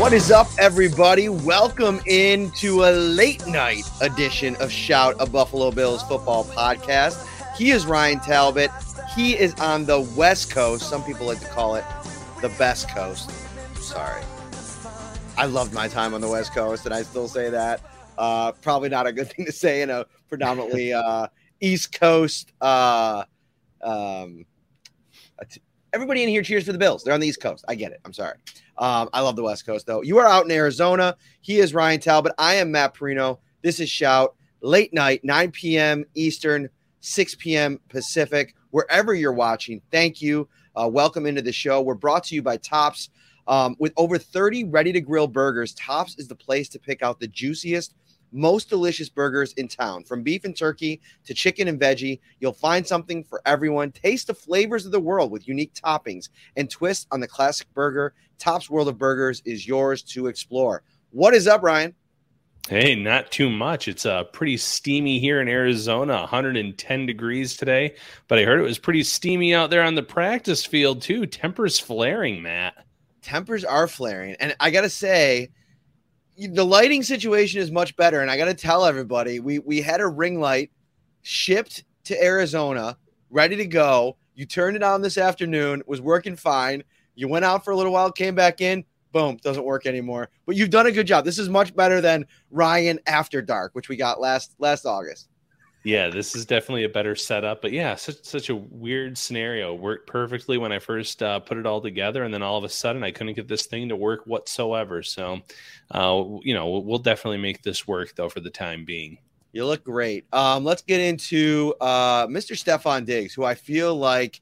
What is up, everybody? Welcome into a late night edition of Shout, a Buffalo Bills football podcast. He is Ryan Talbot. He is on the West Coast. Some people like to call it the best coast. Sorry. I loved my time on the West Coast, and I still say that. Uh, probably not a good thing to say in a predominantly uh, East Coast. Uh, um, everybody in here cheers for the Bills. They're on the East Coast. I get it. I'm sorry. Um, I love the West Coast, though. You are out in Arizona. He is Ryan Talbot. I am Matt Parrino. This is Shout. Late night, 9 p.m. Eastern, 6 p.m. Pacific. Wherever you're watching, thank you. Uh, welcome into the show. We're brought to you by Tops. Um, with over 30 ready to grill burgers, Tops is the place to pick out the juiciest, most delicious burgers in town. From beef and turkey to chicken and veggie, you'll find something for everyone. Taste the flavors of the world with unique toppings and twists on the classic burger. Top's World of Burgers is yours to explore. What is up, Ryan? Hey, not too much. It's uh, pretty steamy here in Arizona, 110 degrees today. But I heard it was pretty steamy out there on the practice field, too. Tempers flaring, Matt. Tempers are flaring. And I got to say, the lighting situation is much better. And I got to tell everybody, we we had a ring light shipped to Arizona, ready to go. You turned it on this afternoon, was working fine. You went out for a little while, came back in, boom, doesn't work anymore. But you've done a good job. This is much better than Ryan After Dark, which we got last last August. Yeah, this is definitely a better setup. But yeah, such such a weird scenario. Worked perfectly when I first uh, put it all together, and then all of a sudden I couldn't get this thing to work whatsoever. So, uh, you know, we'll definitely make this work though for the time being. You look great. Um, let's get into uh, Mr. Stefon Diggs, who I feel like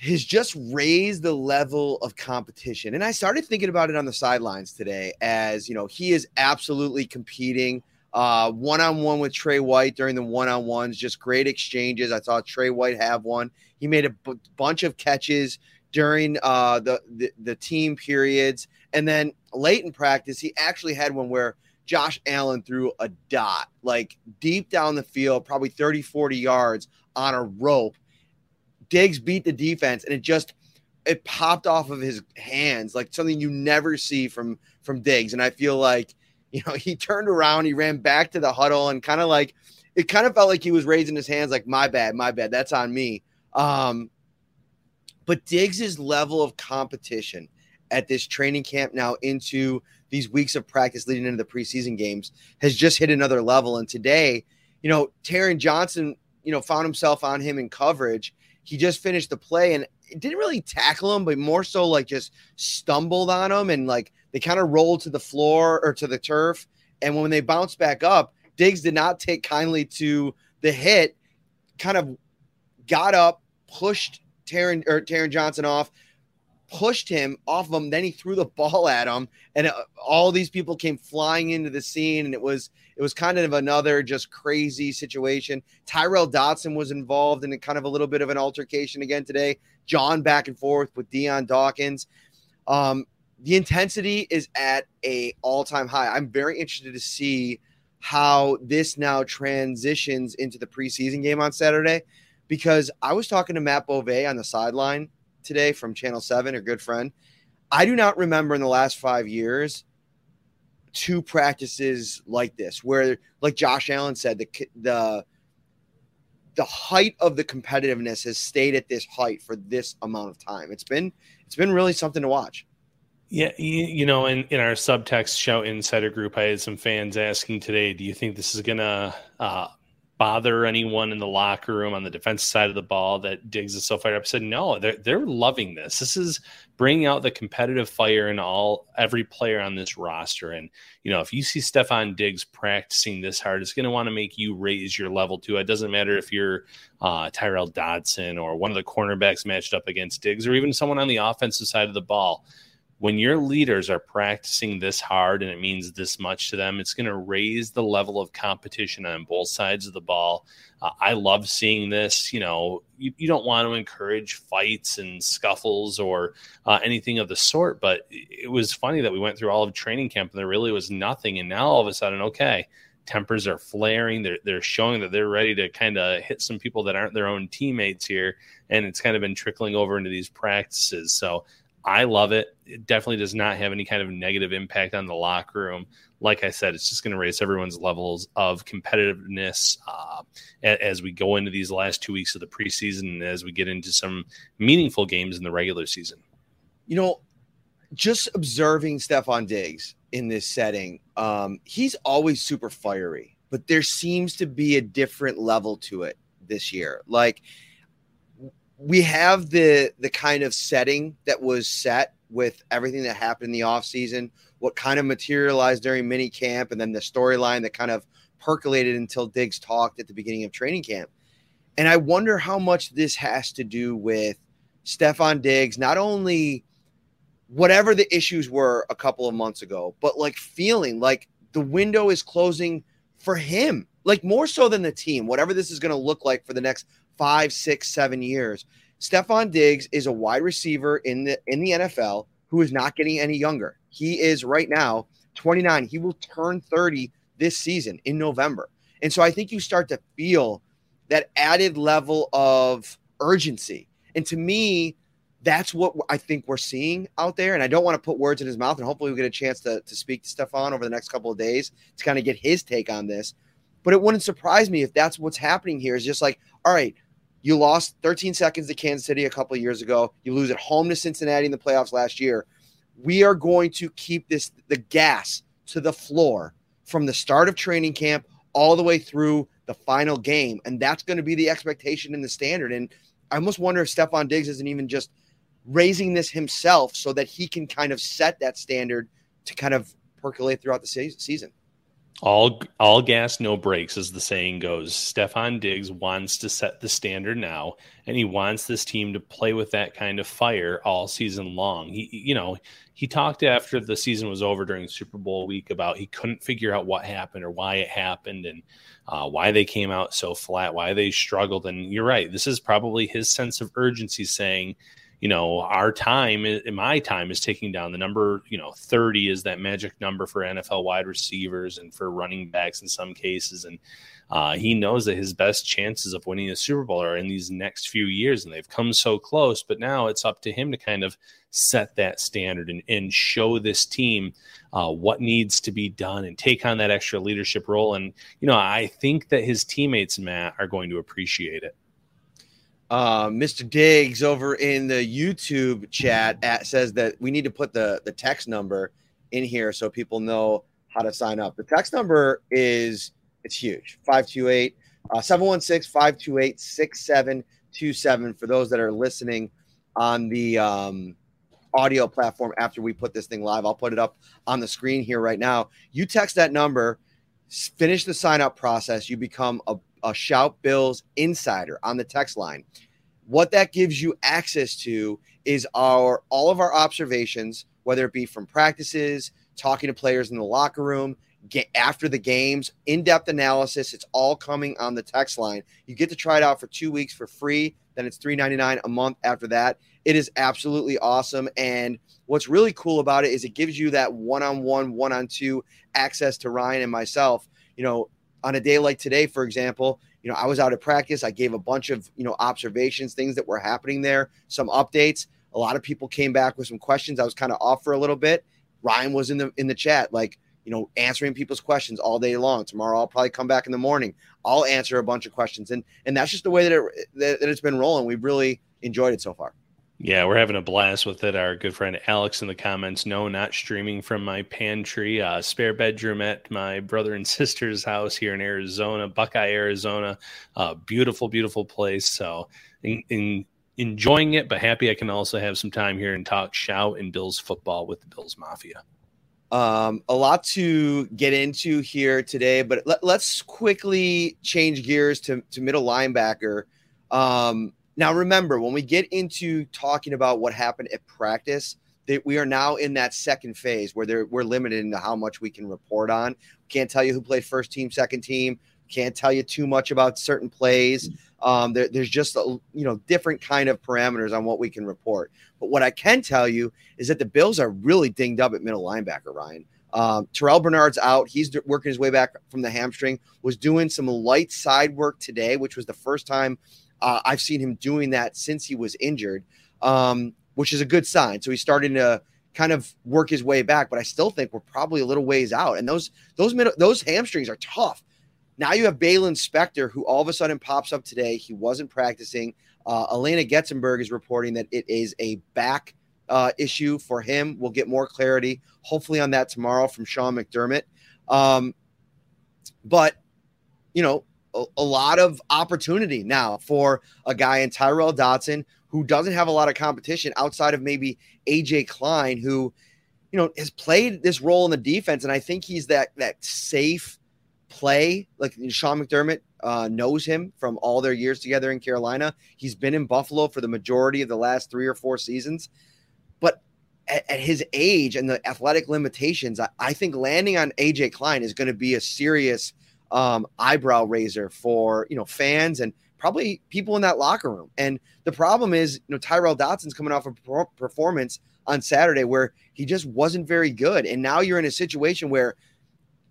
has just raised the level of competition. And I started thinking about it on the sidelines today as, you know, he is absolutely competing one on one with Tre White during the one on ones, just great exchanges. I saw Tre White have one. He made a b- bunch of catches during uh, the, the the team periods, and then late in practice, he actually had one where Josh Allen threw a dot like deep down the field, probably 30, 40 yards on a rope. Diggs beat the defense, and it just it popped off of his hands like something you never see from from Diggs. And I feel like you know, he turned around, he ran back to the huddle and kind of like it kind of felt like he was raising his hands like my bad, my bad, that's on me. Um but Diggs's level of competition at this training camp now into these weeks of practice leading into the preseason games has just hit another level. And today, you know, Taron Johnson, you know, found himself on him in coverage. He just finished the play and didn't really tackle him, but more so like just stumbled on him and like they kind of rolled to the floor or to the turf. And when they bounced back up, Diggs did not take kindly to the hit, kind of got up, pushed Taron or Taron Johnson off, pushed him off of him. Then he threw the ball at him, and uh, all these people came flying into the scene, and it was it was kind of another just crazy situation. Tyrel Dodson was involved in kind of a little bit of an altercation again today. John back and forth with Dion Dawkins. Um, the intensity is at a all-time high. I'm very interested to see how this now transitions into the preseason game on Saturday because I was talking to Matt Bove on the sideline today from Channel 7, a good friend. I do not remember in the last 5 years two practices like this where like Josh Allen said the the the height of the competitiveness has stayed at this height for this amount of time. It's been it's been really something to watch. Yeah, you, you, know, in, in our subtext show insider group, I had some fans asking today, do you think this is gonna uh, bother anyone in the locker room on the defensive side of the ball that Diggs is so fired up? I said, no, they're they're loving this. This is bringing out the competitive fire in all every player on this roster. And you know, if you see Stefon Diggs practicing this hard, it's going to want to make you raise your level too. It doesn't matter if you're uh, Tyrel Dodson or one of the cornerbacks matched up against Diggs, or even someone on the offensive side of the ball when your leaders are practicing this hard and it means this much to them, it's going to raise the level of competition on both sides of the ball. Uh, I love seeing this. You know, you, you, don't want to encourage fights and scuffles or uh, anything of the sort, but it was funny that we went through all of training camp and there really was nothing. And now all of a sudden, okay, tempers are flaring. They're, they're showing that they're ready to kind of hit some people that aren't their own teammates here. And it's kind of been trickling over into these practices. So I love it. It definitely does not have any kind of negative impact on the locker room. Like I said, it's just going to raise everyone's levels of competitiveness uh, as we go into these last two weeks of the preseason and as we get into some meaningful games in the regular season. You know, just observing Stefon Diggs in this setting, um, he's always super fiery, but there seems to be a different level to it this year. Like, we have the the kind of setting that was set with everything that happened in the offseason, what kind of materialized during mini camp, and then the storyline that kind of percolated until Diggs talked at the beginning of training camp. And I wonder how much this has to do with Stefon Diggs, not only whatever the issues were a couple of months ago, but like feeling like the window is closing for him, like more so than the team, whatever this is going to look like for the next five, six, seven years. Stefon Diggs is a wide receiver in the in the NFL who is not getting any younger. He is right now 29. He will turn 30 this season in November. And so I think you start to feel that added level of urgency. And to me, that's what I think we're seeing out there. And I don't want to put words in his mouth. And hopefully we get a chance to, to speak to Stefon over the next couple of days to kind of get his take on this. But it wouldn't surprise me if that's what's happening here is just like, all right, you lost 13 seconds to Kansas City a couple years ago. You lose at home to Cincinnati in the playoffs last year. We are going to keep this the gas to the floor from the start of training camp all the way through the final game. And that's going to be the expectation in the standard. And I almost wonder if Stefon Diggs isn't even just raising this himself so that he can kind of set that standard to kind of percolate throughout the season. All all gas, no brakes, as the saying goes. Stefon Diggs wants to set the standard now, and he wants this team to play with that kind of fire all season long. He, you know, he talked after the season was over during Super Bowl week about he couldn't figure out what happened or why it happened and uh, why they came out so flat, why they struggled. And you're right, this is probably his sense of urgency saying, you know, our time, my time is taking down the number, you know, 30 is that magic number for NFL wide receivers and for running backs in some cases. And uh, he knows that his best chances of winning a Super Bowl are in these next few years, and they've come so close. But now it's up to him to kind of set that standard and, and show this team uh, what needs to be done and take on that extra leadership role. And, you know, I think that his teammates, Matt, are going to appreciate it. Uh, Mr. Diggs over in the YouTube chat at, says that we need to put the, the text number in here so people know how to sign up. The text number is it's huge 528 uh, 716 528 6727 for those that are listening on the um, audio platform after we put this thing live. I'll put it up on the screen here right now. You text that number, finish the sign up process, you become a a Shout Bills insider on the text line. What that gives you access to is our all of our observations, whether it be from practices, talking to players in the locker room, get after the games, in-depth analysis. It's all coming on the text line. You get to try it out for two weeks for free. Then it's $3.99 a month after that. It is absolutely awesome. And what's really cool about it is it gives you that one on one, one on two access to Ryan and myself. You know, on a day like today, for example, you know, I was out at practice. I gave a bunch of, you know, observations, things that were happening there, some updates. A lot of people came back with some questions. I was kind of off for a little bit. Ryan was in the in the chat, like, you know, answering people's questions all day long. Tomorrow I'll probably come back in the morning. I'll answer a bunch of questions. And and that's just the way that it that, that it's been rolling. We've really enjoyed it so far. Yeah, we're having a blast with it. Our good friend Alex in the comments, no, not streaming from my pantry, uh, spare bedroom at my brother and sister's house here in Arizona, Buckeye, Arizona. Uh, beautiful, beautiful place. So, in, in, enjoying it, but happy I can also have some time here and talk shout and Bills football with the Bills Mafia. Um, a lot to get into here today, but let, us quickly change gears to, to middle linebacker. Um, now, remember, when we get into talking about what happened at practice, that we are now in that second phase where we're limited into how much we can report on. Can't tell you who played first team, second team. Can't tell you too much about certain plays. Um, there, there's just a, you know different kind of parameters on what we can report. But what I can tell you is that the Bills are really dinged up at middle linebacker. Ryan um, Terrel Bernard's out. He's working his way back from the hamstring. Was doing some light side work today, which was the first time uh, I've seen him doing that since he was injured, um, which is a good sign. So he's starting to kind of work his way back, but I still think we're probably a little ways out. And those those middle, those hamstrings are tough. Now you have Baylon Spector, who all of a sudden pops up today. He wasn't practicing. Uh, Alaina Getzenberg is reporting that it is a back uh, issue for him. We'll get more clarity, hopefully, on that tomorrow from Sean McDermott. Um, but you know, a, lot of opportunity now for a guy in Tyrel Dodson who doesn't have a lot of competition outside of maybe AJ Klein, who, you know, has played this role in the defense. And I think he's that that safe play. Like Sean McDermott uh, knows him from all their years together in Carolina. He's been in Buffalo for the majority of the last three or four seasons. But at, at his age and the athletic limitations, I, I think landing on AJ Klein is going to be a serious um, eyebrow raiser for you know fans and probably people in that locker room. And the problem is, you know, Tyrel Dodson's coming off a performance on Saturday where he just wasn't very good, and now you're in a situation where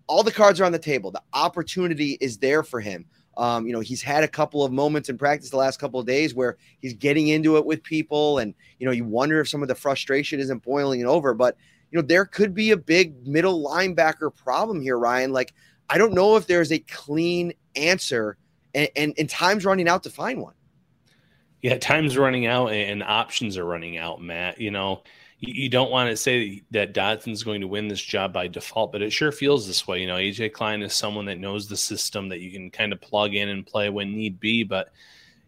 all the cards are on the table. The opportunity is there for him. Um, you know, he's had a couple of moments in practice the last couple of days where he's getting into it with people, and you know, you wonder if some of the frustration isn't boiling over. But you know, there could be a big middle linebacker problem here, Ryan. Like I don't know if there's a clean answer, and, and, and time's running out to find one. Yeah, time's running out and options are running out, Matt. You know, you, don't want to say that Dodson's going to win this job by default, but it sure feels this way. You know, AJ Klein is someone that knows the system that you can kind of plug in and play when need be, but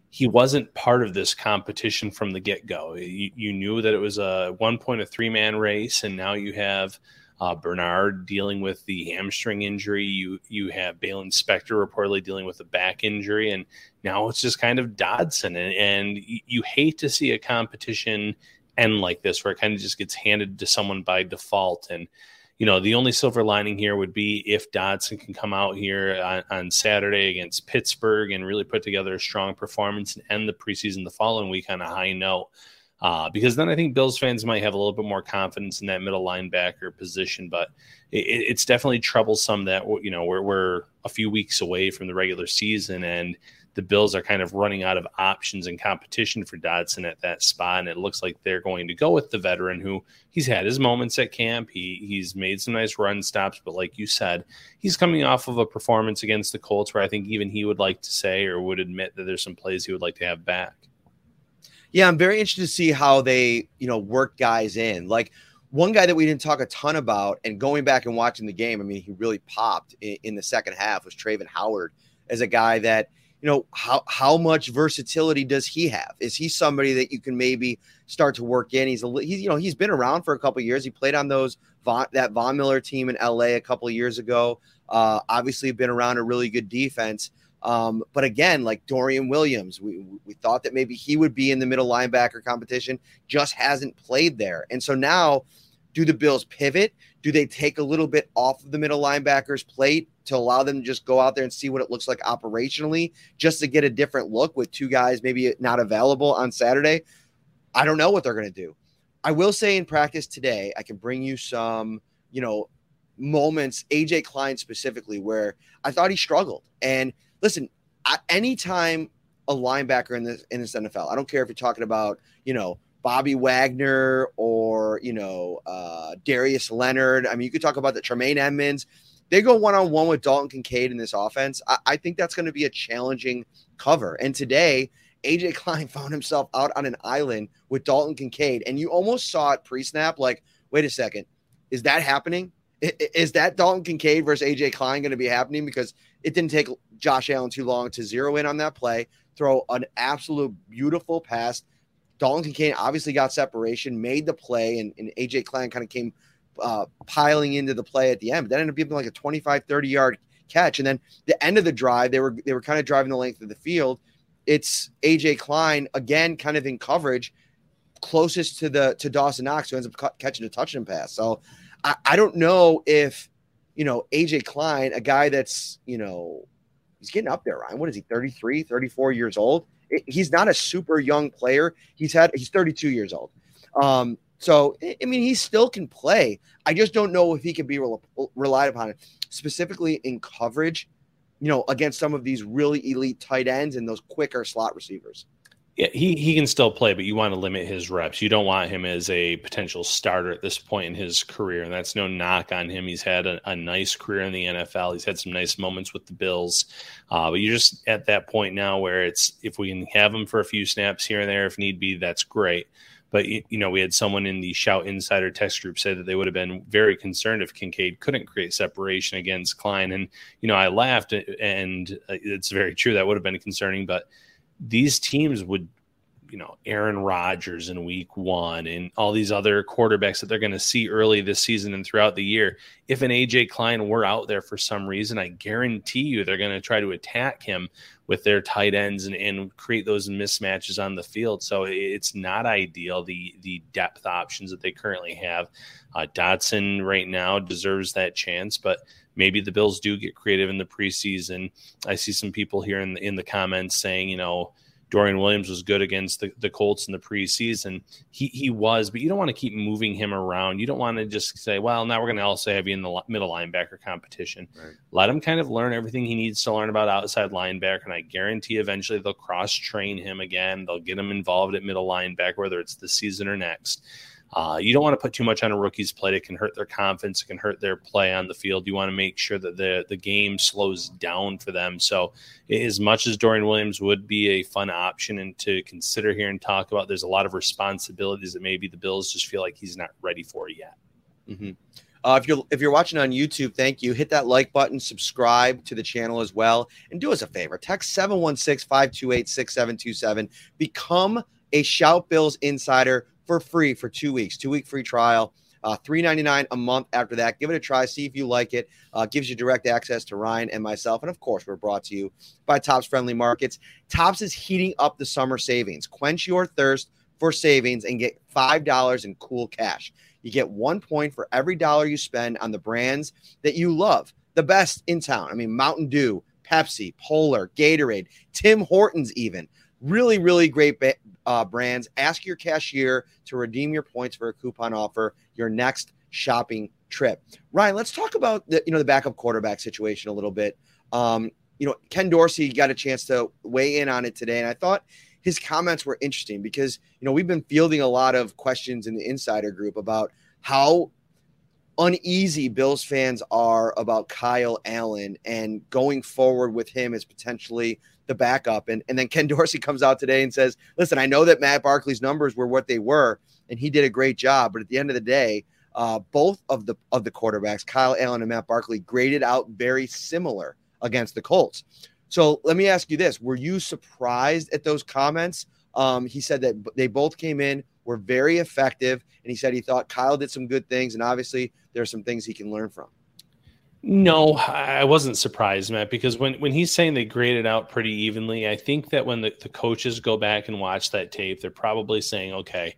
he wasn't part of this competition from the get go. You, you, knew that it was a one point a three man race, and now you have uh, Bernard dealing with the hamstring injury. You you have Baylon Spector reportedly dealing with a back injury, and now it's just kind of Dodson. And, and you hate to see a competition end like this, where it kind of just gets handed to someone by default. And you know, the only silver lining here would be if Dodson can come out here on, on, Saturday against Pittsburgh and really put together a strong performance and end the preseason the following week on a high note. Uh, because then I think Bills fans might have a little bit more confidence in that middle linebacker position. But it, it's definitely troublesome that you know we're we're a few weeks away from the regular season and the Bills are kind of running out of options and competition for Dodson at that spot, and it looks like they're going to go with the veteran who he's had his moments at camp. He he's made some nice run stops, but like you said, he's coming off of a performance against the Colts where I think even he would like to say or would admit that there's some plays he would like to have back. Yeah, I'm very interested to see how they, you know, work guys in. Like one guy that we didn't talk a ton about, and going back and watching the game, I mean, he really popped in, in the second half was Travin Howard as a guy that, you know, how how much versatility does he have? Is he somebody that you can maybe start to work in? He's a he's you know he's been around for a couple years. He played on those Von, that Von Miller team in LA a couple years ago. Uh, obviously, been around a really good defense. Um, but again, like Dorian Williams, we, we thought that maybe he would be in the middle linebacker competition, just hasn't played there. And so now Do the Bills pivot? Do they take a little bit off of the middle linebackers plate to allow them to just go out there and see what it looks like operationally, just to get a different look with two guys maybe not available on Saturday? I don't know what they're going to do. I will say in practice today, I can bring you some, you know, moments, AJ Klein specifically, where I thought he struggled. And listen, anytime a linebacker in this in this NFL, I don't care if you're talking about, you know, Bobby Wagner or you know uh, Darius Leonard. I mean, you could talk about the Tremaine Edmunds. They go one on one with Dalton Kincaid in this offense. I, I think that's going to be a challenging cover. And today, AJ Klein found himself out on an island with Dalton Kincaid, and you almost saw it pre-snap. Like, wait a second, is that happening? Is that Dalton Kincaid versus AJ Klein going to be happening? Because it didn't take Josh Allen too long to zero in on that play, throw an absolute beautiful pass. Dalton Kincaid obviously got separation, made the play, and, and AJ Klein kind of came uh, piling into the play at the end. But that ended up being like a 25, 30 yard catch. And then the end of the drive, they were they were kind of driving the length of the field it's AJ Klein again, kind of in coverage, closest to the to Dawson Knox, who ends up ca- catching a touchdown pass. So I, I don't know if you know AJ Klein, a guy that's you know he's getting up there, Ryan. What is he, 33, 34 years old? It, he's not a super young player. He's had he's 32 years old. Um, so I mean, he still can play. I just don't know if he can be re- relied upon, specifically in coverage you know, against some of these really elite tight ends and those quicker slot receivers. Yeah, he, he can still play, but you want to limit his reps. You don't want him as a potential starter at this point in his career. And that's no knock on him. He's had a, a nice career in the NFL. He's had some nice moments with the Bills. Uh, but you're just at that point now where it's if we can have him for a few snaps here and there, if need be, that's great. But you know, we had someone in the Shout Insider text group say that they would have been very concerned if Kincaid couldn't create separation against Klein. And you know, I laughed, and uh, it's very true that would have been concerning. But these teams would you know Aaron Rodgers in week 1 and all these other quarterbacks that they're going to see early this season and throughout the year. If an AJ Klein were out there for some reason I guarantee you they're going to try to attack him with their tight ends and, and create those mismatches on the field. So it's not ideal the the depth options that they currently have. Uh, Dodson right now deserves that chance but maybe the Bills do get creative in the preseason. I see some people here in the, in the comments saying you know Dorian Williams was good against the, the Colts in the preseason. He he was, but you don't want to keep moving him around. You don't want to just say, well, now we're going to also have you in the middle linebacker competition. Right. Let him kind of learn everything he needs to learn about outside linebacker, and I guarantee eventually they'll cross train him again. They'll get him involved at middle linebacker, whether it's this season or next. Uh, you don't want to put too much on a rookie's plate. It can hurt their confidence. It can hurt their play on the field. You want to make sure that the the game slows down for them. So, as much as Dorian Williams would be a fun option and to consider here and talk about, there's a lot of responsibilities that maybe the Bills just feel like he's not ready for yet. Mm-hmm. Uh, if you're if you're watching on YouTube, thank you. Hit that like button, subscribe to the channel as well, and do us a favor. Text 716-528-6727. Become a Shout Bills insider for free for two weeks, two week free trial. Uh, $3.99 a month after that. Give it a try. See if you like it. Uh, gives you direct access to Ryan and myself. And of course, we're brought to you by Tops Friendly Markets. Tops is heating up the summer savings. Quench your thirst for savings and get $5 in cool cash. You get one point for every dollar you spend on the brands that you love, the best in town. I mean, Mountain Dew, Pepsi, Polar, Gatorade, Tim Hortons, even. Really, really great ba- uh, brands. Ask your cashier to redeem your points for a coupon offer your next shopping trip. Ryan, let's talk about the you know the backup quarterback situation a little bit. Um, you know, Ken Dorsey got a chance to weigh in on it today, and I thought his comments were interesting because you know we've been fielding a lot of questions in the insider group about how uneasy Bills fans are about Kyle Allen and going forward with him as potentially the backup. And, and then Ken Dorsey comes out today and says, listen, I know that Matt Barkley's numbers were what they were, and he did a great job. But at the end of the day, uh, both of the of the quarterbacks, Kyle Allen and Matt Barkley, graded out very similar against the Colts. So let me ask you this: Were you surprised at those comments? Um, he said that they both came in, were very effective, and he said he thought Kyle did some good things, and obviously there are some things he can learn from. No, I wasn't surprised, Matt, because when, when he's saying they graded out pretty evenly, I think that when the, the coaches go back and watch that tape, they're probably saying, okay,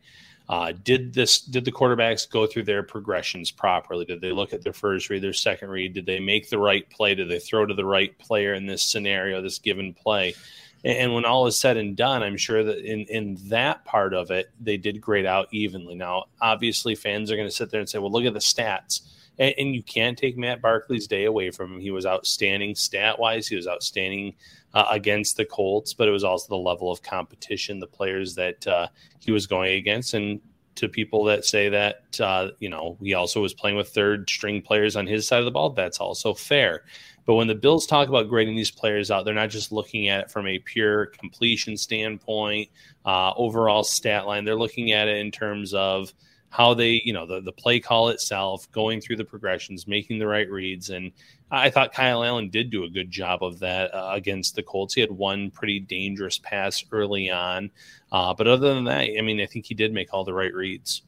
Uh, did this? Did the quarterbacks go through their progressions properly? Did they look at their first read, their second read? Did they make the right play? Did they throw to the right player in this scenario, this given play? And when all is said and done, I'm sure that in in that part of it, they did grade out evenly. Now, obviously, fans are going to sit there and say, "Well, look at the stats." And, and, you can't take Matt Barkley's day away from him. He was outstanding stat wise. He was outstanding uh, against the Colts, but it was also the level of competition, the players that uh, he was going against, and to people that say that uh, you know he also was playing with third string players on his side of the ball. That's also fair. But when the Bills talk about grading these players out, they're not just looking at it from a pure completion standpoint, uh, overall stat line. They're looking at it in terms of how they, you know, the, the play call itself, going through the progressions, making the right reads. And I thought Kyle Allen did do a good job of that uh, against the Colts. He had one pretty dangerous pass early on. Uh, but other than that, I mean, I think he did make all the right reads.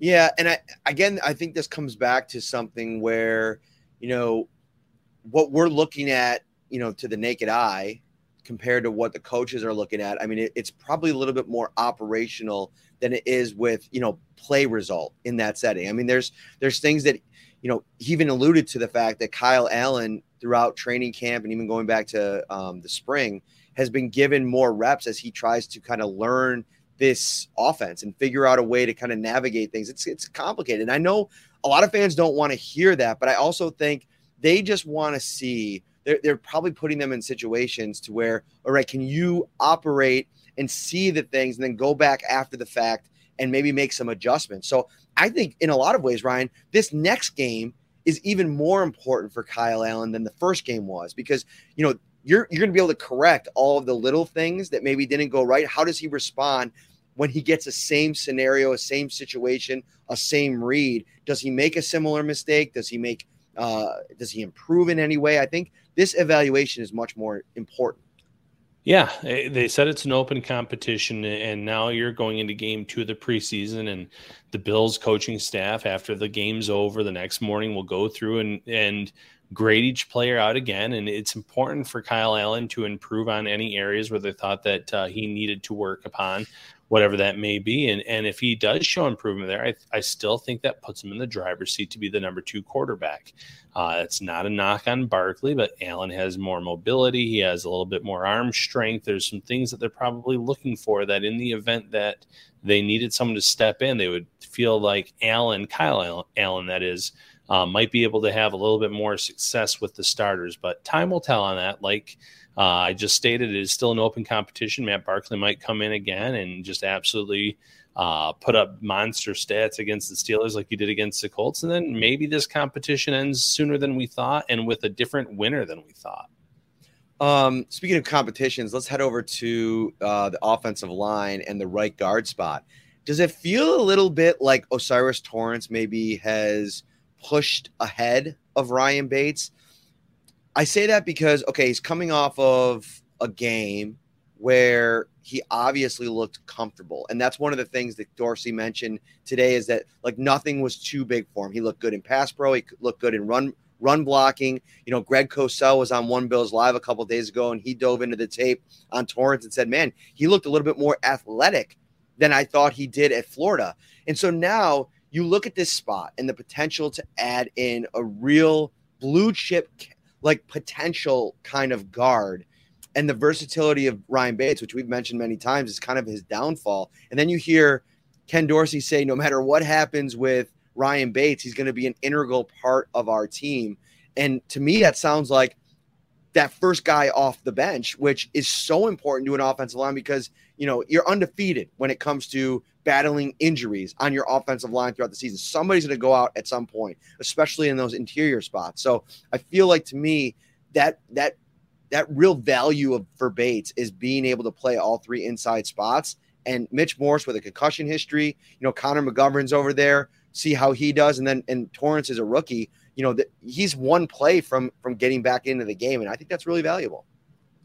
Yeah. And I, again, I think this comes back to something where, you know, what we're looking at, you know, to the naked eye compared to what the coaches are looking at. I mean, it, it's probably a little bit more operational than it is with, you know, play result in that setting. I mean, there's there's things that, you know, he even alluded to the fact that Kyle Allen throughout training camp and even going back to um, the spring has been given more reps as he tries to kind of learn this offense and figure out a way to kind of navigate things. It's it's complicated. And I know a lot of fans don't want to hear that, but I also think they just want to see. They're, they're probably putting them in situations to where, all right, can you operate and see the things and then go back after the fact and maybe make some adjustments? So I think in a lot of ways, Ryan, this next game is even more important for Kyle Allen than the first game was because, you know, you're, you're going to be able to correct all of the little things that maybe didn't go right. How does he respond when he gets a same scenario, a same situation, a same read? Does he make a similar mistake? Does he make uh, does he improve in any way? I think this evaluation is much more important. Yeah, eh, they said it's an open competition, and now you're going into game two of the preseason, and the Bills coaching staff, after the game's over, the next morning will go through and and grade each player out again. And it's important for Kyle Allen to improve on any areas where they thought that uh, he needed to work upon whatever that may be. And and if he does show improvement there, I, I still think that puts him in the driver's seat to be the number two quarterback. Uh, it's not a knock on Barkley, but Allen has more mobility. He has a little bit more arm strength. There's some things that they're probably looking for that in the event that they needed someone to step in, they would feel like Allen, Kyle Allen, that is, uh, might be able to have a little bit more success with the starters. But time will tell on that. Like uh, I just stated, it is still an open competition. Matt Barkley might come in again and just absolutely uh, put up monster stats against the Steelers like he did against the Colts. And then maybe this competition ends sooner than we thought and with a different winner than we thought. Um, speaking of competitions, let's head over to uh, the offensive line and the right guard spot. Does it feel a little bit like O'Cyrus Torrence maybe has pushed ahead of Ryan Bates? I say that because okay, he's coming off of a game where he obviously looked comfortable. And that's one of the things that Dorsey mentioned today is that like nothing was too big for him. He looked good in pass pro, he looked good in run run blocking. You know, Greg Cosell was on One Bills Live a couple days ago and he dove into the tape on Torrence and said, "Man, he looked a little bit more athletic than I thought he did at Florida." And so now you look at this spot and the potential to add in a real blue chip like potential kind of guard and the versatility of Ryan Bates, which we've mentioned many times, is kind of his downfall. And then you hear Ken Dorsey say, no matter what happens with Ryan Bates, he's going to be an integral part of our team. And to me, that sounds like that first guy off the bench, which is so important to an offensive line because you know you're undefeated when it comes to battling injuries on your offensive line throughout the season. Somebody's going to go out at some point, especially in those interior spots. So I feel like to me that that that real value of for Bates is being able to play all three inside spots. And Mitch Morse with a concussion history, you know, Connor McGovern's over there. See how he does, and then and Torrence is a rookie. You know, that he's one play from from getting back into the game, and I think that's really valuable.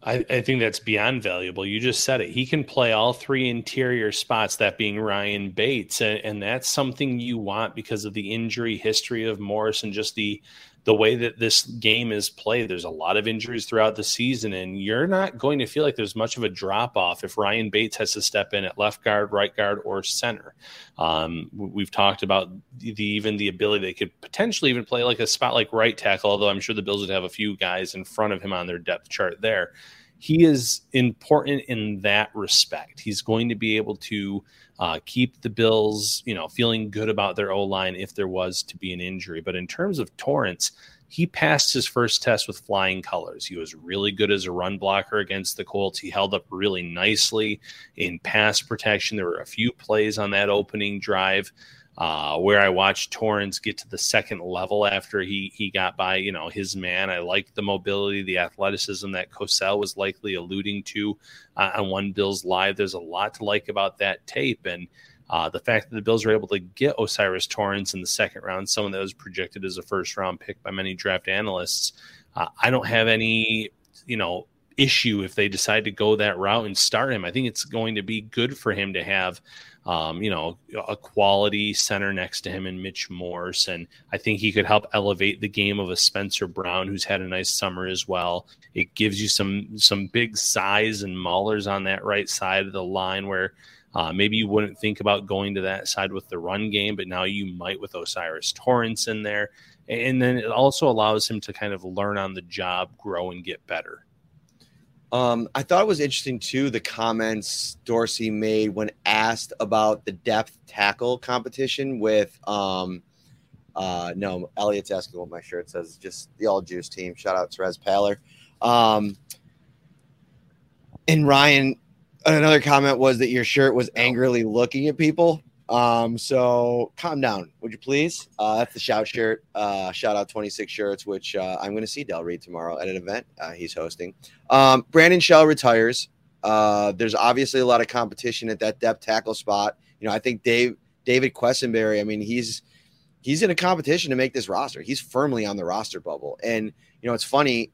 I, I, think that's beyond valuable. You just said it. He can play all three interior spots, that being Ryan Bates. And, and, that's something you want because of the injury history of Morse and just the the way that this game is played, there's a lot of injuries throughout the season, and you're not going to feel like there's much of a drop off if Ryan Bates has to step in at left guard, right guard, or center. Um, we've talked about the, the, even the ability they could potentially even play like a spot like right tackle, although I'm sure the Bills would have a few guys in front of him on their depth chart there. He is important in that respect. He's going to be able to uh, keep the Bills, you know, feeling good about their O line if there was to be an injury. But in terms of Torrence, he passed his first test with flying colors. He was really good as a run blocker against the Colts. He held up really nicely in pass protection. There were a few plays on that opening drive uh, where I watched Torrence get to the second level after he he got by, you know, his man. I liked the mobility, the athleticism that Cosell was likely alluding to uh, on One Bills Live. There's a lot to like about that tape, and uh, the fact that the Bills were able to get O'Cyrus Torrence in the second round, someone that was projected as a first round pick by many draft analysts. Uh, I don't have any, you know, issue if they decide to go that route and start him. I think it's going to be good for him to have um, you know, a quality center next to him in Mitch Morse. And I think he could help elevate the game of a Spencer Brown, who's had a nice summer as well. It gives you some some big size and maulers on that right side of the line where uh, maybe you wouldn't think about going to that side with the run game, but now you might with O'Cyrus Torrence in there. And then it also allows him to kind of learn on the job, grow, and get better. Um, I thought it was interesting too the comments Dorsey made when asked about the depth tackle competition with um, uh, no Elliot's asking what my shirt says, just the all juice team. Shout out to Rez Paler. Um, and Ryan, another comment was that your shirt was angrily looking at people. Um, so calm down, would you please? Uh, that's the shout shirt. Uh, shout out 26 shirts, which uh, I'm going to see Del Reed tomorrow at an event uh, he's hosting. Um, Brandon Shell retires. Uh, there's obviously a lot of competition at that depth tackle spot. You know, I think Dave David Quessenberry. I mean, he's he's in a competition to make this roster. He's firmly on the roster bubble. And you know, it's funny.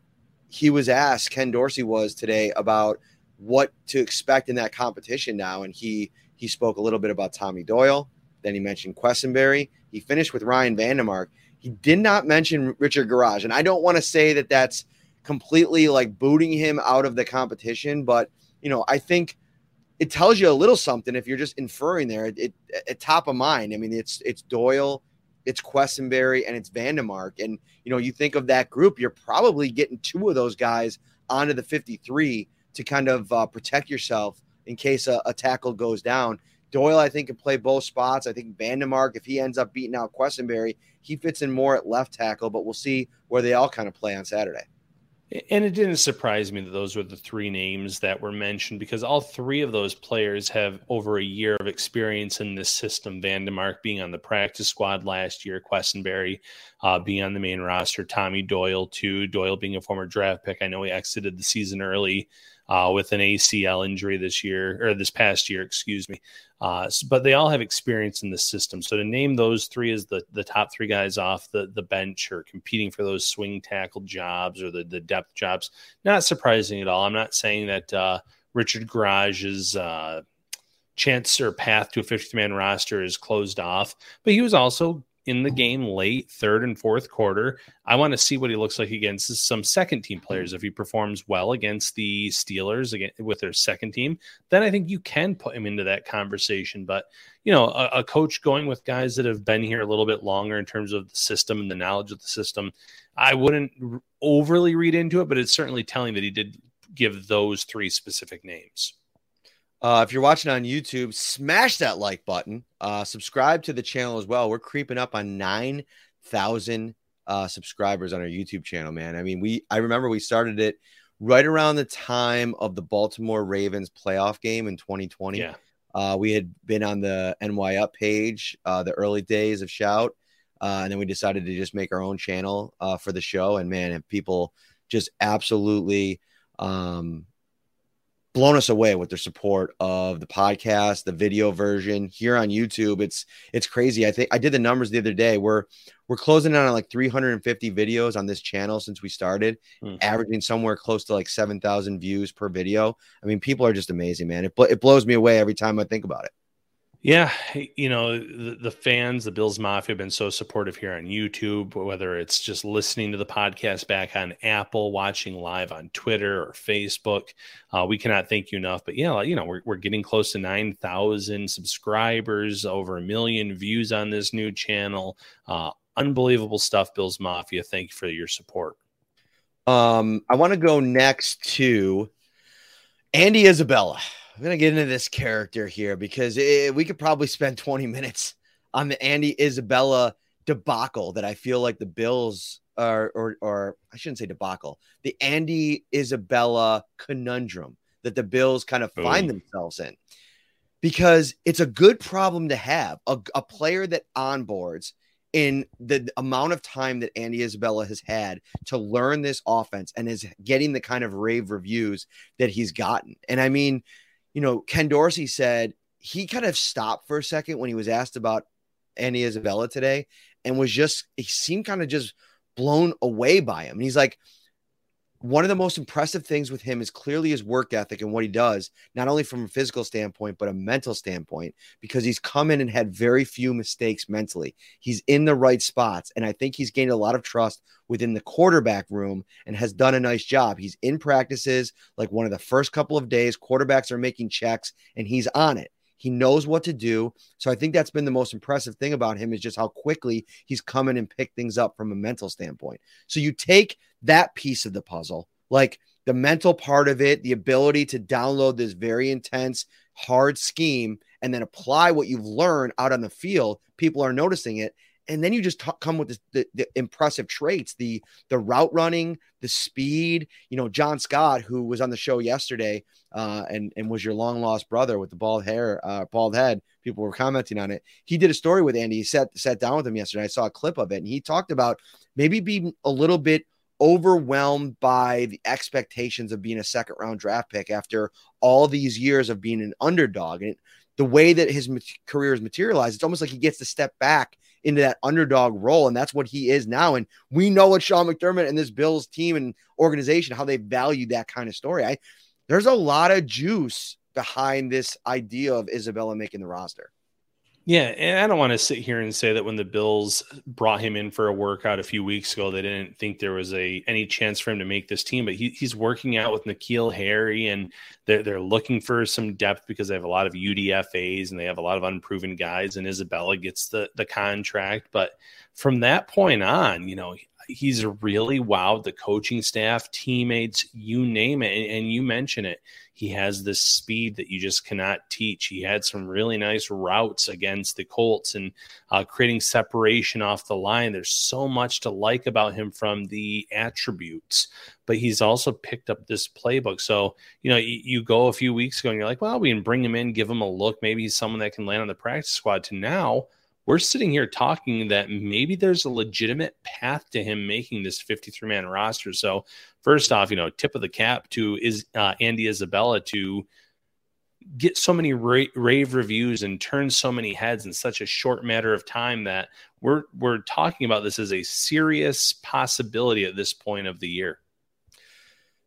He was asked Ken Dorsey was today about what to expect in that competition now, and he he spoke a little bit about Tommy Doyle. Then he mentioned Quessenberry. He finished with Ryan Van Demark. He did not mention Richard Gouraige. And I don't want to say that that's completely like booting him out of the competition, but you know, I think it tells you a little something if you're just inferring there. It, it at top of mind. I mean, it's it's Doyle, it's Quessenberry, and it's Van Demark. And you know, you think of that group, you're probably getting two of those guys onto the 53 to kind of uh, protect yourself in case a, a tackle goes down. Doyle, I think, can play both spots. I think Van Demark, if he ends up beating out Quessenberry, he fits in more at left tackle, but we'll see where they all kind of play on Saturday. And it didn't surprise me that those were the three names that were mentioned because all three of those players have over a year of experience in this system. Van Demark being on the practice squad last year, Quessenberry uh, being on the main roster, Tommy Doyle too. Doyle being a former draft pick. I know he exited the season early uh, with an ACL injury this year or this past year, excuse me. Uh, but they all have experience in the system. So to name those three as the, the top three guys off the, the bench or competing for those swing tackle jobs or the, the depth jobs, not surprising at all. I'm not saying that uh, Richard Gouraige's uh, chance or path to a 50 man roster is closed off, but he was also in the game late, third and fourth quarter. I want to see what he looks like against some second team players. If he performs well against the Steelers again with their second team, then I think you can put him into that conversation. But you know, a, a coach going with guys that have been here a little bit longer in terms of the system and the knowledge of the system, I wouldn't overly read into it, but it's certainly telling that he did give those three specific names. Uh, if you're watching on YouTube, smash that like button. Uh, subscribe to the channel as well. We're creeping up on 9,000 uh, subscribers on our YouTube channel, man. I mean, we I remember we started it right around the time of the Baltimore Ravens playoff game in 2020. Yeah. Uh, we had been on the NY Up page, uh, the early days of Shout, uh, and then we decided to just make our own channel uh, for the show. And man, people just absolutely um, blown us away with their support of the podcast, the video version here on YouTube. It's it's crazy. I think I did the numbers the other day. We're we're closing in on like 350 videos on this channel since we started, mm. averaging somewhere close to like 7,000 views per video. I mean, people are just amazing, man. It, it blows me away every time I think about it. Yeah, you know, the, the, fans, the Bills Mafia have been so supportive here on YouTube, whether it's just listening to the podcast back on Apple, watching live on Twitter or Facebook. Uh, we cannot thank you enough. But yeah, you know, we're, we're getting close to 9,000 subscribers, over a million views on this new channel. Uh, unbelievable stuff, Bills Mafia. Thank you for your support. Um, I want to go next to Andy Isabella. I'm gonna get into this character here because it, we could probably spend 20 minutes on the Andy Isabella debacle that I feel like the Bills are, or or I shouldn't say debacle, the Andy Isabella conundrum that the Bills kind of find themselves in, because it's a good problem to have a, a player that onboards in the amount of time that Andy Isabella has had to learn this offense and is getting the kind of rave reviews that he's gotten. And I mean, you know, Ken Dorsey said he kind of stopped for a second when he was asked about Andy Isabella today and was just, he seemed kind of just blown away by him. And he's like, one of the most impressive things with him is clearly his work ethic and what he does, not only from a physical standpoint, but a mental standpoint, because he's come in and had very few mistakes mentally. He's in the right spots. And I think he's gained a lot of trust within the quarterback room and has done a nice job. He's in practices like one of the first couple of days, quarterbacks are making checks and he's on it. He knows what to do. So I think that's been the most impressive thing about him is just how quickly he's coming and picked things up from a mental standpoint. So you take that piece of the puzzle, like the mental part of it, the ability to download this very intense, hard scheme and then apply what you've learned out on the field. People are noticing it and then you just t- come with the, the, impressive traits the the route running the speed. You know john scott who was on the show yesterday uh, and and was your long lost brother with the bald hair uh, bald head people were commenting on it. He did a story with andy he sat sat down with him yesterday i saw a clip of it and he talked about maybe being a little bit overwhelmed by the expectations of being a second round draft pick after all these years of being an underdog. And the way that his career is materialized it's almost like he gets to step back into that underdog role. And that's what he is now. And we know what Sean McDermott and this Bills team and organization, how they value that kind of story. I, there's a lot of juice behind this idea of Isabella making the roster. Yeah, and I don't want to sit here and say that when the Bills brought him in for a workout a few weeks ago, they didn't think there was a any chance for him to make this team. But he, he's working out with N'Keal Harry, and they're they're looking for some depth because they have a lot of UDFA's and they have a lot of unproven guys. And Isabella gets the the contract, but from that point on, you know, he's really wowed the coaching staff, teammates, you name it. And, and, you mention it. He has this speed that you just cannot teach. He had some really nice routes against the Colts and uh, creating separation off the line. There's so much to like about him from the attributes, but he's also picked up this playbook. So, you know, you, you go a few weeks ago and you're like, well, we can bring him in, give him a look. Maybe he's someone that can land on the practice squad to now we're sitting here talking that maybe there's a legitimate path to him making this 53 man roster. So, first off, you know, tip of the cap to is uh, Andy Isabella to get so many ra- rave reviews and turn so many heads in such a short matter of time that we're we're talking about this as a serious possibility at this point of the year.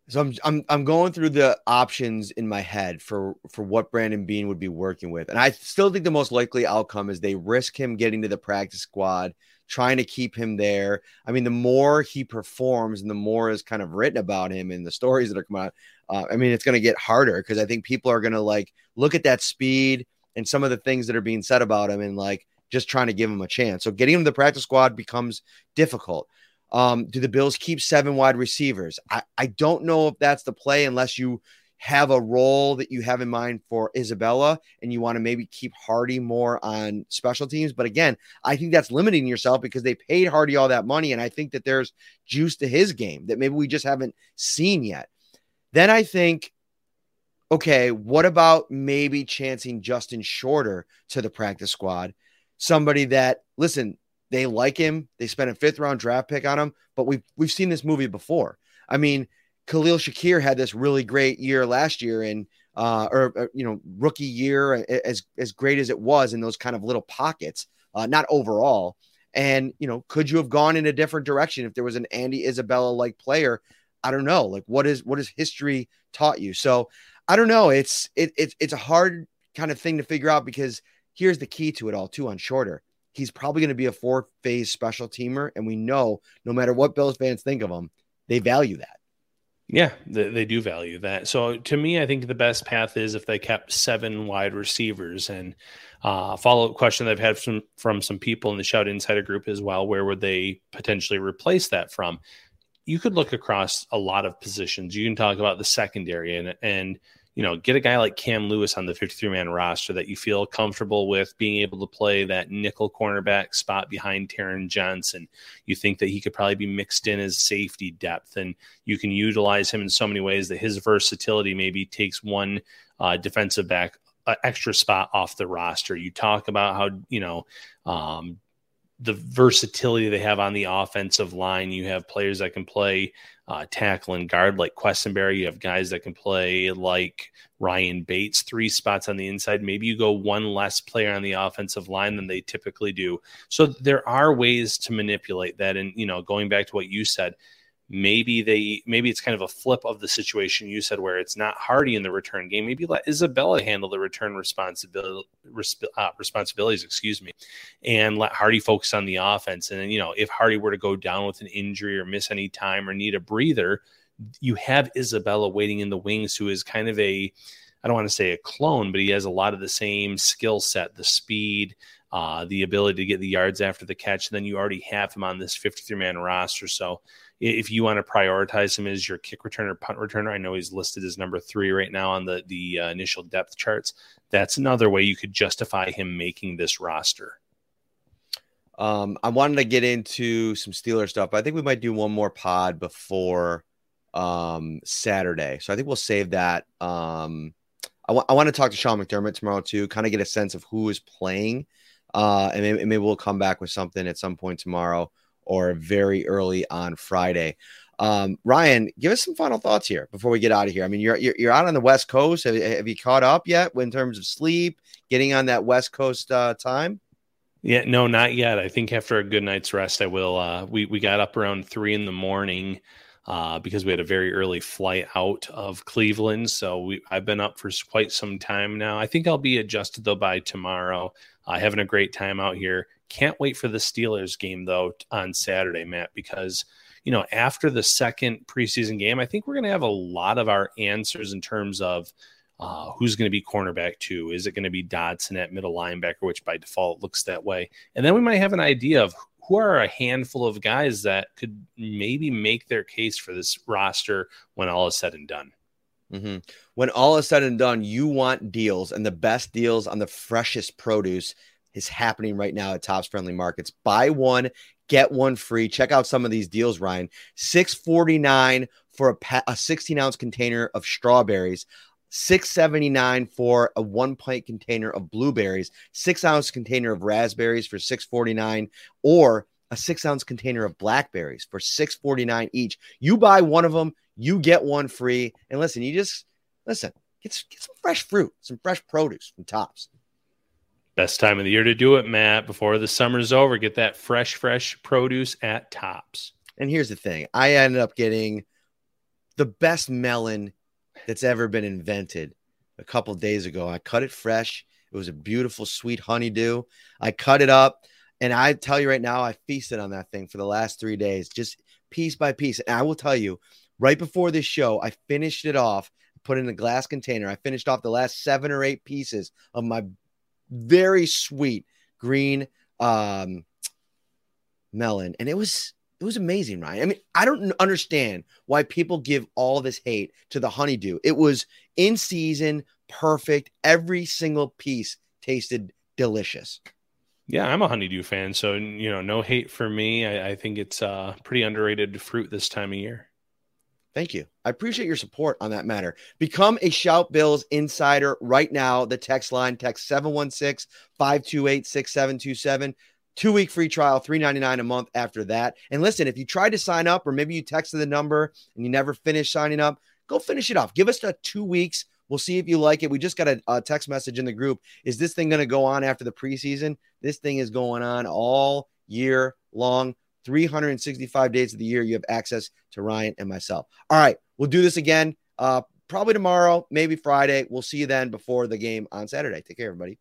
So I'm I'm I'm going through the options in my head for for what Brandon Beane would be working with, and I still think the most likely outcome is they risk him getting to the practice squad, trying to keep him there. I mean, the more he performs, and the more is kind of written about him and the stories that are coming out. Uh, I mean, it's going to get harder because I think people are going to like look at that speed and some of the things that are being said about him, and like just trying to give him a chance. So getting him to the practice squad becomes difficult. Um, do the Bills keep seven wide receivers? I, I don't know if that's the play unless you have a role that you have in mind for Isabella and you want to maybe keep Harty more on special teams. But again, I think that's limiting yourself because they paid Harty all that money. And I think that there's juice to his game that maybe we just haven't seen yet. Then I think, okay, what about maybe chancing Justin Shorter to the practice squad? Somebody that, listen, they like him. They spent a fifth round draft pick on him, but we've we've seen this movie before. I mean, Khalil Shakir had this really great year last year, and uh, or, or, you know, rookie year as as great as it was in those kind of little pockets, uh, not overall. And you know, could you have gone in a different direction if there was an Andy Isabella like player? I don't know. Like, what is what has history taught you? So I don't know. It's it, it's it's a hard kind of thing to figure out because here's the key to it all, too, on shorter. He's probably going to be a four phase special teamer. And we know no matter what Bills fans think of him, they value that. Yeah, they, they, do value that. So to me, I think the best path is if they kept seven wide receivers. And uh, follow up question that I've had from from some people in the Shout Insider group as well. Where would they potentially replace that from? You could look across a lot of positions. You can talk about the secondary and and you know, get a guy like Cam Lewis on the 53 man roster that you feel comfortable with being able to play that nickel cornerback spot behind Taron Johnson. You think that he could probably be mixed in as safety depth, and you can utilize him in so many ways that his versatility maybe takes one uh, defensive back uh, extra spot off the roster. You talk about how, you know, um, the versatility they have on the offensive line. You have players that can play uh, tackle and guard like Quessenberry. You have guys that can play like Ryan Bates, three spots on the inside. Maybe you go one less player on the offensive line than they typically do. So there are ways to manipulate that. And, you know, going back to what you said, maybe they maybe it's kind of a flip of the situation you said where it's not Harty in the return game. Maybe let Isabella handle the return responsibility uh, responsibilities, excuse me, and let Harty focus on the offense. And then you know, if Harty were to go down with an injury or miss any time or need a breather, you have Isabella waiting in the wings, who is kind of a I don't want to say a clone, but he has a lot of the same skill set, the speed, uh, the ability to get the yards after the catch. And then you already have him on this 53 man roster. So if you want to prioritize him as your kick returner, punt returner, I know he's listed as number three right now on the the uh, initial depth charts. That's another way you could justify him making this roster. Um, I wanted to get into some Steeler stuff. I think we might do one more pod before um, Saturday, so I think we'll save that. Um, I, w- I want to talk to Sean McDermott tomorrow too, kind of get a sense of who is playing, uh, and maybe, maybe we'll come back with something at some point tomorrow or very early on Friday. Um, Ryan, give us some final thoughts here before we get out of here. I mean, you're you're, you're out on the West Coast. Have, have, you caught up yet in terms of sleep, getting on that West Coast uh, time? Yeah, no, not yet. I think after a good night's rest, I will. Uh, we we got up around three in the morning uh, because we had a very early flight out of Cleveland. So we I've been up for quite some time now. I think I'll be adjusted though by tomorrow. Uh, having a great time out here. Can't wait for the Steelers game though on Saturday, Matt, because you know after the second preseason game, I think we're going to have a lot of our answers in terms of uh, who's going to be cornerback two. Is it going to be Dodson at middle linebacker, which by default looks that way, and then we might have an idea of who are a handful of guys that could maybe make their case for this roster when all is said and done. Mm-hmm. When all is said and done, you want deals, and the best deals on the freshest produce is happening right now at Tops Friendly Markets. Buy one, get one free. Check out some of these deals, Ryan. Six forty nine for a, pa- a sixteen ounce container of strawberries. 679 for a one pint container of blueberries, six ounce container of raspberries for 649, or a six ounce container of blackberries for 649 each. You buy one of them, you get one free. And listen, you just listen, get, get some fresh fruit, some fresh produce from Tops. Best time of the year to do it, Matt. Before the summer's over, get that fresh, fresh produce at Tops. And here's the thing I ended up getting the best melon that's ever been invented a couple days ago. I cut it fresh. It was a beautiful, sweet honeydew. I cut it up, and I tell you right now, I feasted on that thing for the last three days, just piece by piece. And I will tell you, right before this show, I finished it off, put in a glass container. I finished off the last seven or eight pieces of my very sweet green um, melon, and it was it was amazing, Ryan. I mean, I don't understand why people give all this hate to the honeydew. It was in season, perfect. Every single piece tasted delicious. Yeah, I'm a honeydew fan, so you know, no hate for me. I, I think it's a uh, pretty underrated fruit this time of year. Thank you. I appreciate your support on that matter. Become a Shout Bills insider right now. The text line text 716 528 6727. Two week free trial, three ninety nine a month after that. And listen, if you tried to sign up or maybe you texted the number and you never finished signing up, go finish it off. Give us the two weeks. We'll see if you like it. We just got a, a text message in the group. Is this thing going to go on after the preseason? This thing is going on all year long. 365 days of the year, you have access to Ryan and myself. All right, we'll do this again uh, probably tomorrow, maybe Friday. We'll see you then before the game on Saturday. Take care, everybody.